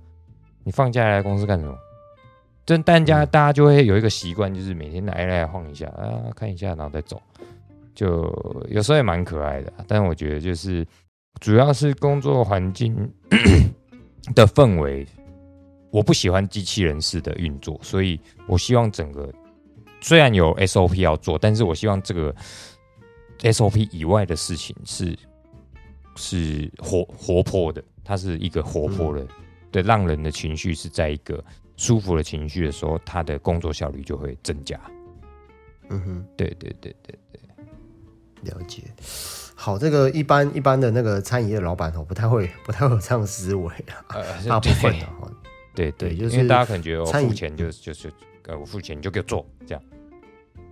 你放假来公司干什么？这大家大家就会有一个习惯，就是每天来来晃一下啊，看一下，然后再走。就有时候也蛮可爱的，但我觉得就是主要是工作环境 *coughs* 的氛围，我不喜欢机器人式的运作，所以我希望整个虽然有 SOP 要做，但是我希望这个 SOP 以外的事情是是活活泼的，它是一个活泼的，对，让人的情绪是在一个舒服的情绪的时候，他的工作效率就会增加。嗯哼，对对对对对。了解，好，这个一般一般的那个餐饮业老板哦，不太会不太会有这样思维啊，*laughs* 大部分的哈，对对，就是因为大家可能觉得我付钱就就是呃我付钱你就给我做这样，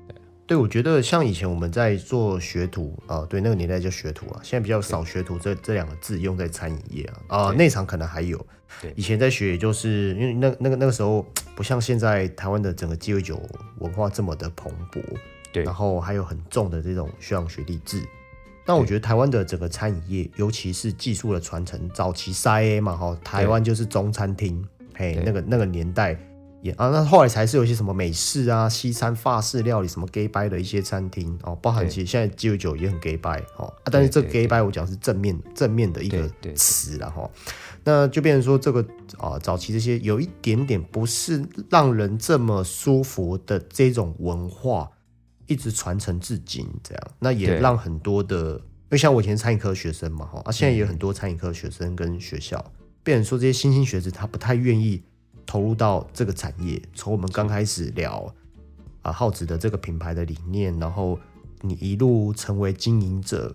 对，对我觉得像以前我们在做学徒啊，对那个年代叫学徒啊，现在比较少学徒这这两个字用在餐饮业啊，啊内场可能还有，对，以前在学也就是因为那那个那个时候不像现在台湾的整个鸡尾酒文化这么的蓬勃。对，然后还有很重的这种学长学弟制。那我觉得台湾的整个餐饮业，尤其是技术的传承，早期三 A 嘛，哈，台湾就是中餐厅，嘿，那个那个年代也啊，那后来才是有一些什么美式啊、西餐、法式料理什么 gay 拜的一些餐厅哦，包含其实现在鸡尾酒也很 gay 拜哦，啊，但是这 gay 拜我讲是正面正面的一个词了哈，那就变成说这个啊，早期这些有一点点不是让人这么舒服的这种文化。一直传承至今，这样那也让很多的，因为像我以前餐饮科学生嘛，哈，啊，现在也有很多餐饮科学生跟学校，变成说这些新兴学子他不太愿意投入到这个产业。从我们刚开始聊啊，耗子的这个品牌的理念，然后你一路成为经营者，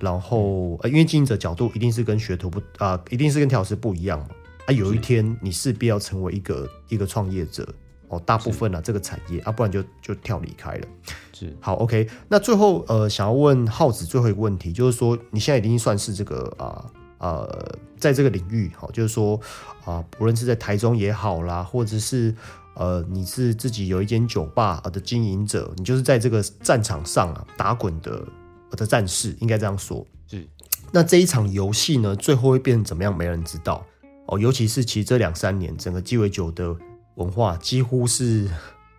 然后呃，因为经营者角度一定是跟学徒不啊，一定是跟调师不一样嘛，啊，有一天你势必要成为一个一个创业者。哦，大部分呢这个产业啊，不然就就跳离开了。是好，OK。那最后呃，想要问耗子最后一个问题，就是说你现在已经算是这个啊呃，在这个领域，哦，就是说啊，不论是在台中也好啦，或者是呃，你是自己有一间酒吧的经营者，你就是在这个战场上啊打滚的的战士，应该这样说。是。那这一场游戏呢，最后会变成怎么样？没人知道哦。尤其是其实这两三年，整个鸡尾酒的。文化几乎是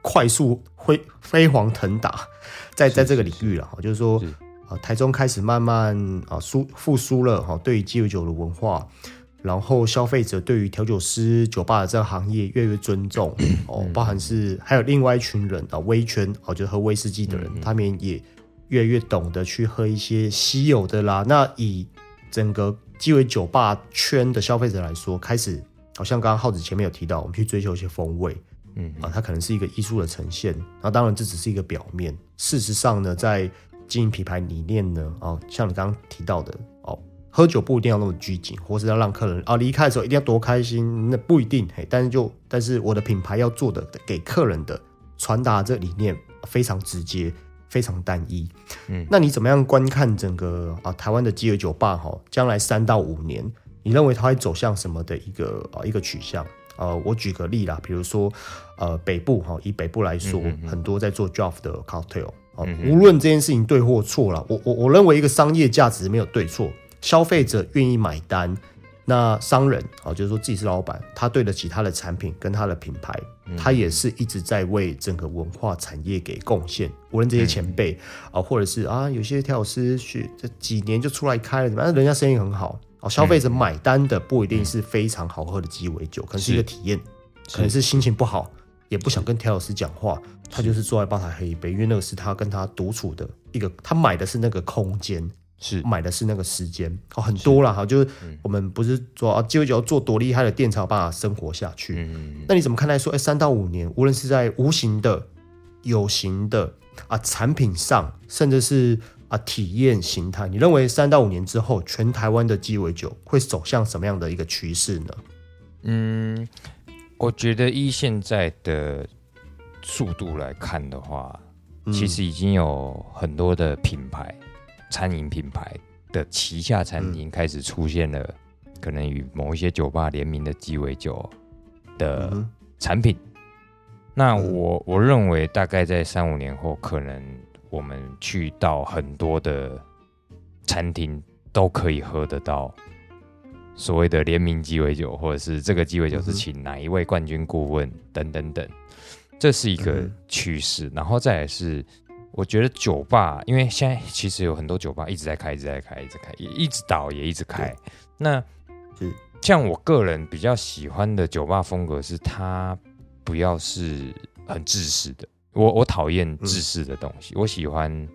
快速飞飞黄腾达，在在这个领域了哈，就是说啊，台中开始慢慢啊苏复苏了哈，对于鸡尾酒的文化，然后消费者对于调酒师酒吧的这个行业越来越尊重哦，包含是还有另外一群人啊，威圈哦，就是喝威士忌的人，他们也越来越懂得去喝一些稀有的啦。那以整个鸡尾酒吧圈的消费者来说，开始。好像刚刚浩子前面有提到，我们去追求一些风味，嗯啊，它可能是一个艺术的呈现，那当然这只是一个表面。事实上呢，在经营品牌理念呢，哦，像你刚刚提到的，哦，喝酒不一定要那么拘谨，或是要让客人啊离开的时候一定要多开心，那不一定。嘿，但是就但是我的品牌要做的给客人的传达这理念非常直接，非常单一。嗯，那你怎么样观看整个啊台湾的鸡尾酒吧？哈，将来三到五年。你认为它会走向什么的一个啊一个取向？呃，我举个例啦，比如说，呃，北部哈，以北部来说，很多在做 draft 的 cocktail 啊，无论这件事情对或错了，我我我认为一个商业价值没有对错，消费者愿意买单，那商人啊，就是说自己是老板，他对得起他的产品跟他的品牌，他也是一直在为整个文化产业给贡献。无论这些前辈啊，或者是啊，有些调酒师去这几年就出来开了，反正人家生意很好。哦，消费者买单的不一定是非常好喝的鸡尾酒，可能是一个体验，可能是心情不好，也不想跟调酒师讲话，他就是。坐在吧台喝一杯，因为那个是他跟他独处的一个，他买的是那个空间，是。买的是那个时间，哦，很多了哈，就是我们不是说啊鸡尾酒做多厉害的店才有办法生活下去，嗯，那你怎么看待说，哎，三到五年，无论是在无形的、有形的啊产品上，甚至是。啊，体验形态，你认为三到五年之后，全台湾的鸡尾酒会走向什么样的一个趋势呢？嗯，我觉得依现在的速度来看的话，其实已经有很多的品牌，餐饮品牌的旗下餐厅开始出现了，可能与某一些酒吧联名的鸡尾酒的产品。那我我认为大概在三五年后，可能。我们去到很多的餐厅都可以喝得到所谓的联名鸡尾酒，或者是这个鸡尾酒是请哪一位冠军顾问等等等，这是一个趋势。然后再来是，我觉得酒吧，因为现在其实有很多酒吧一直在开，一直在开，一直开，也一直倒，也一直开。那像我个人比较喜欢的酒吧风格，是它不要是很制式的。我我讨厌制式的东西，我喜欢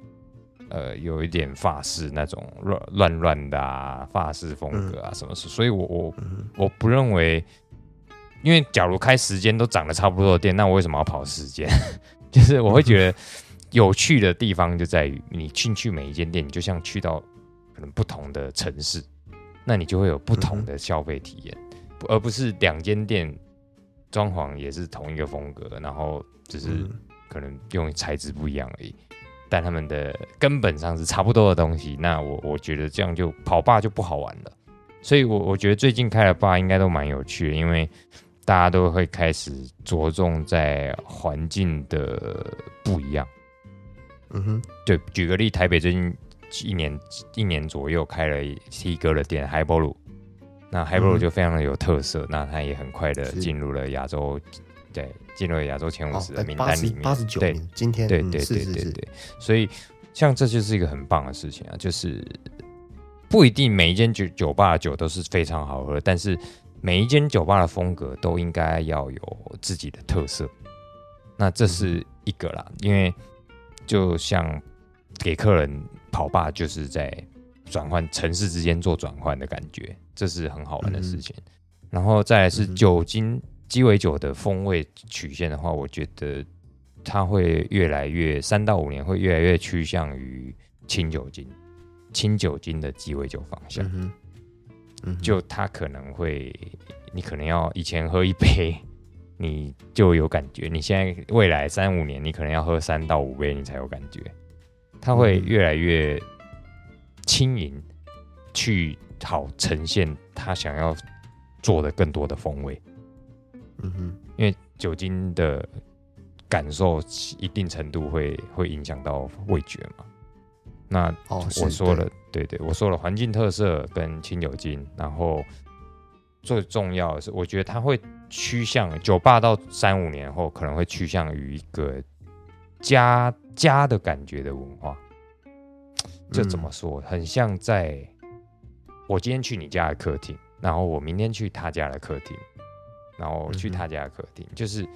呃有一点法式那种乱乱乱的啊，法式风格啊什么事。所以我我我不认为，因为假如开时间都长得差不多的店，那我为什么要跑时间？*laughs* 就是我会觉得有趣的地方就在于你进去每一间店，你就像去到可能不同的城市。那你就会有不同的消费体验，而不是两间店装潢也是同一个风格，然后只是可能用材质不一样而已，但他们的根本上是差不多的东西。那我我觉得这样就跑吧就不好玩了。所以，我我觉得最近开的吧应该都蛮有趣的，因为大家都会开始着重在环境的不一样。嗯哼，对，举个例，台北最近。一年一年左右开了 T 哥的店海波鲁，那海波鲁就非常的有特色，那他也很快的进入了亚洲，对，进入了亚洲前五十的名单里面。八十九对，今天对对对对对，所以像这就是一个很棒的事情啊，就是不一定每一间酒酒吧的酒都是非常好喝，但是每一间酒吧的风格都应该要有自己的特色，那这是一个啦，因为就像给客人。跑吧就是在转换城市之间做转换的感觉，这是很好玩的事情。然后再来是酒精鸡尾酒的风味曲线的话，我觉得它会越来越三到五年会越来越趋向于轻酒精、轻酒精的鸡尾酒方向。嗯，就它可能会，你可能要以前喝一杯你就有感觉，你现在未来三五年你可能要喝三到五杯你才有感觉。它会越来越轻盈，去好呈现他想要做的更多的风味。嗯哼，因为酒精的感受一定程度会会影响到味觉嘛。那我说了，对对，我说了环境特色跟清酒精，然后最重要的是，我觉得它会趋向酒吧到三五年后可能会趋向于一个家。家的感觉的文化，这怎么说？很像在我今天去你家的客厅，然后我明天去他家的客厅，然后去他家的客厅，就是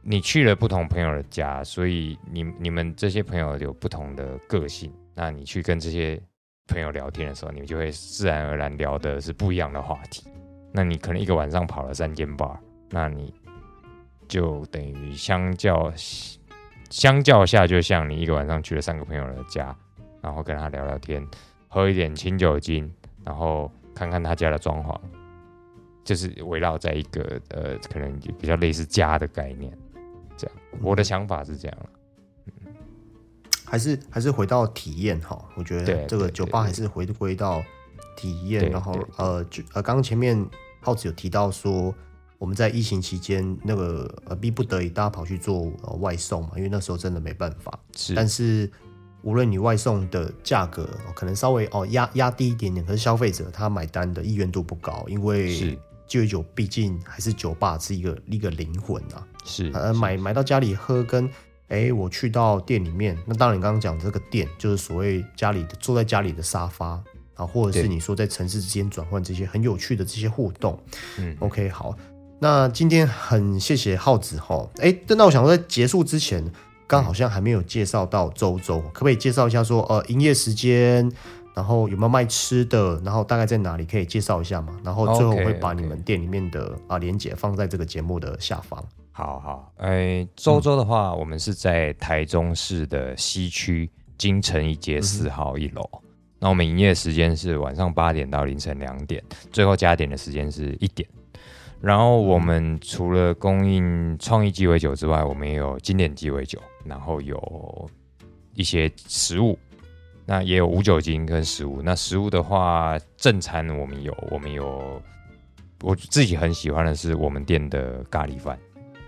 你去了不同朋友的家，所以你你们这些朋友有不同的个性，那你去跟这些朋友聊天的时候，你们就会自然而然聊的是不一样的话题。那你可能一个晚上跑了三间 bar，那你就等于相较。相较下，就像你一个晚上去了三个朋友的家，然后跟他聊聊天，喝一点清酒精，然后看看他家的装潢，就是围绕在一个呃，可能比较类似家的概念。这样，我的想法是这样。嗯，还是还是回到体验哈，我觉得这个酒吧还是回归到体验。然后呃，就呃，刚刚前面浩子有提到说。我们在疫情期间，那个呃逼不得已，大家跑去做呃外送嘛，因为那时候真的没办法。是，但是无论你外送的价格可能稍微哦压压低一点点，可是消费者他买单的意愿度不高，因为鸡尾酒毕竟还是酒吧是一个一个灵魂啊。是，呃买买到家里喝，跟哎我去到店里面，那当然你刚刚讲这个店就是所谓家里的坐在家里的沙发啊，或者是你说在城市之间转换这些很有趣的这些互动。嗯，OK 好。那今天很谢谢浩子哈，哎，那我想说在结束之前，刚好像还没有介绍到周周，可不可以介绍一下说，呃，营业时间，然后有没有卖吃的，然后大概在哪里可以介绍一下嘛？然后最后我会把你们店里面的啊连接放在这个节目的下方。好好，哎，周周的话，我们是在台中市的西区金城一街四号一楼，那我们营业时间是晚上八点到凌晨两点，最后加点的时间是一点。然后我们除了供应创意鸡尾酒之外，我们也有经典鸡尾酒，然后有一些食物，那也有无酒精跟食物。那食物的话，正餐我们有，我们有我自己很喜欢的是我们店的咖喱饭，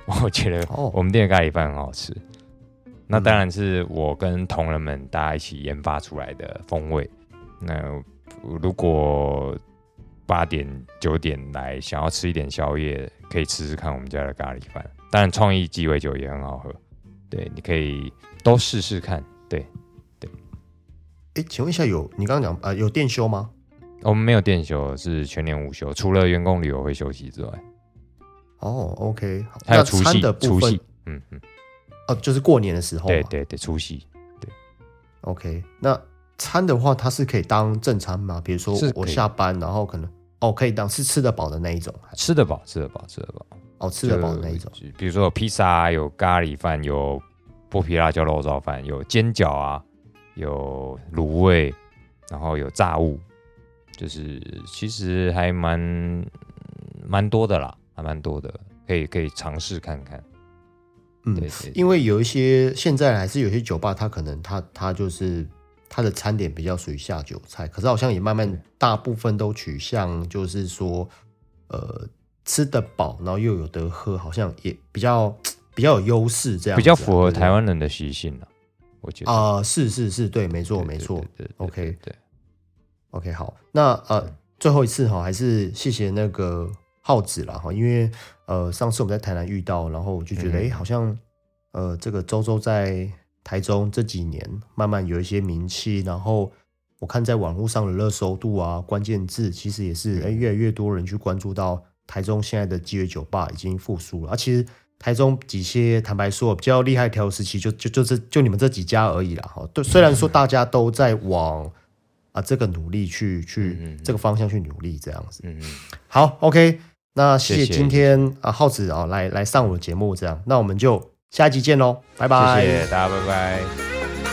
*laughs* 我觉得我们店的咖喱饭很好吃。那当然是我跟同仁们大家一起研发出来的风味。那如果八点九点来想要吃一点宵夜，可以吃吃看我们家的咖喱饭。当然，创意鸡尾酒也很好喝，对，你可以都试试看。对，对。哎，请问一下，有你刚刚讲呃有店休吗？我们没有店休，是全年无休，除了员工旅游会休息之外。哦，OK，还有除夕的除夕，嗯嗯，哦，就是过年的时候。对对对，除夕。对，OK，那餐的话，它是可以当正餐吗？比如说我下班，然后可能。哦，可以当是吃得饱的那一种，吃得饱，吃得饱，吃得饱。哦，吃得饱的那一种，比如说有披萨，有咖喱饭，有剥皮辣椒肉燥饭，有煎饺啊，有卤味，然后有炸物，就是其实还蛮蛮多的啦，还蛮多的，可以可以尝试看看。嗯，因为有一些现在还是有些酒吧，它可能它它就是。它的餐点比较属于下酒菜，可是好像也慢慢大部分都取向，就是说，呃，吃得饱，然后又有得喝，好像也比较 *tsk* 比较有优势，这样比较符合台湾人的习性了。我觉得啊，是是是，对，没错没错，对，OK 对，OK 好，那呃，最后一次哈，还是谢谢那个耗子了哈，因为呃，上次我们在台南遇到，然后我就觉得哎，好像呃，这个周周在。台中这几年慢慢有一些名气，然后我看在网络上的热搜度啊，关键字其实也是哎，越来越多人去关注到台中现在的鸡尾酒吧已经复苏了。啊其实台中几些坦白说比较厉害调酒师，其实就就就是就你们这几家而已啦哈。对，虽然说大家都在往啊这个努力去去这个方向去努力这样子。嗯嗯。好，OK，那谢谢今天啊浩子啊来来上我的节目这样，那我们就。下集见喽，拜拜！谢谢大家，拜拜。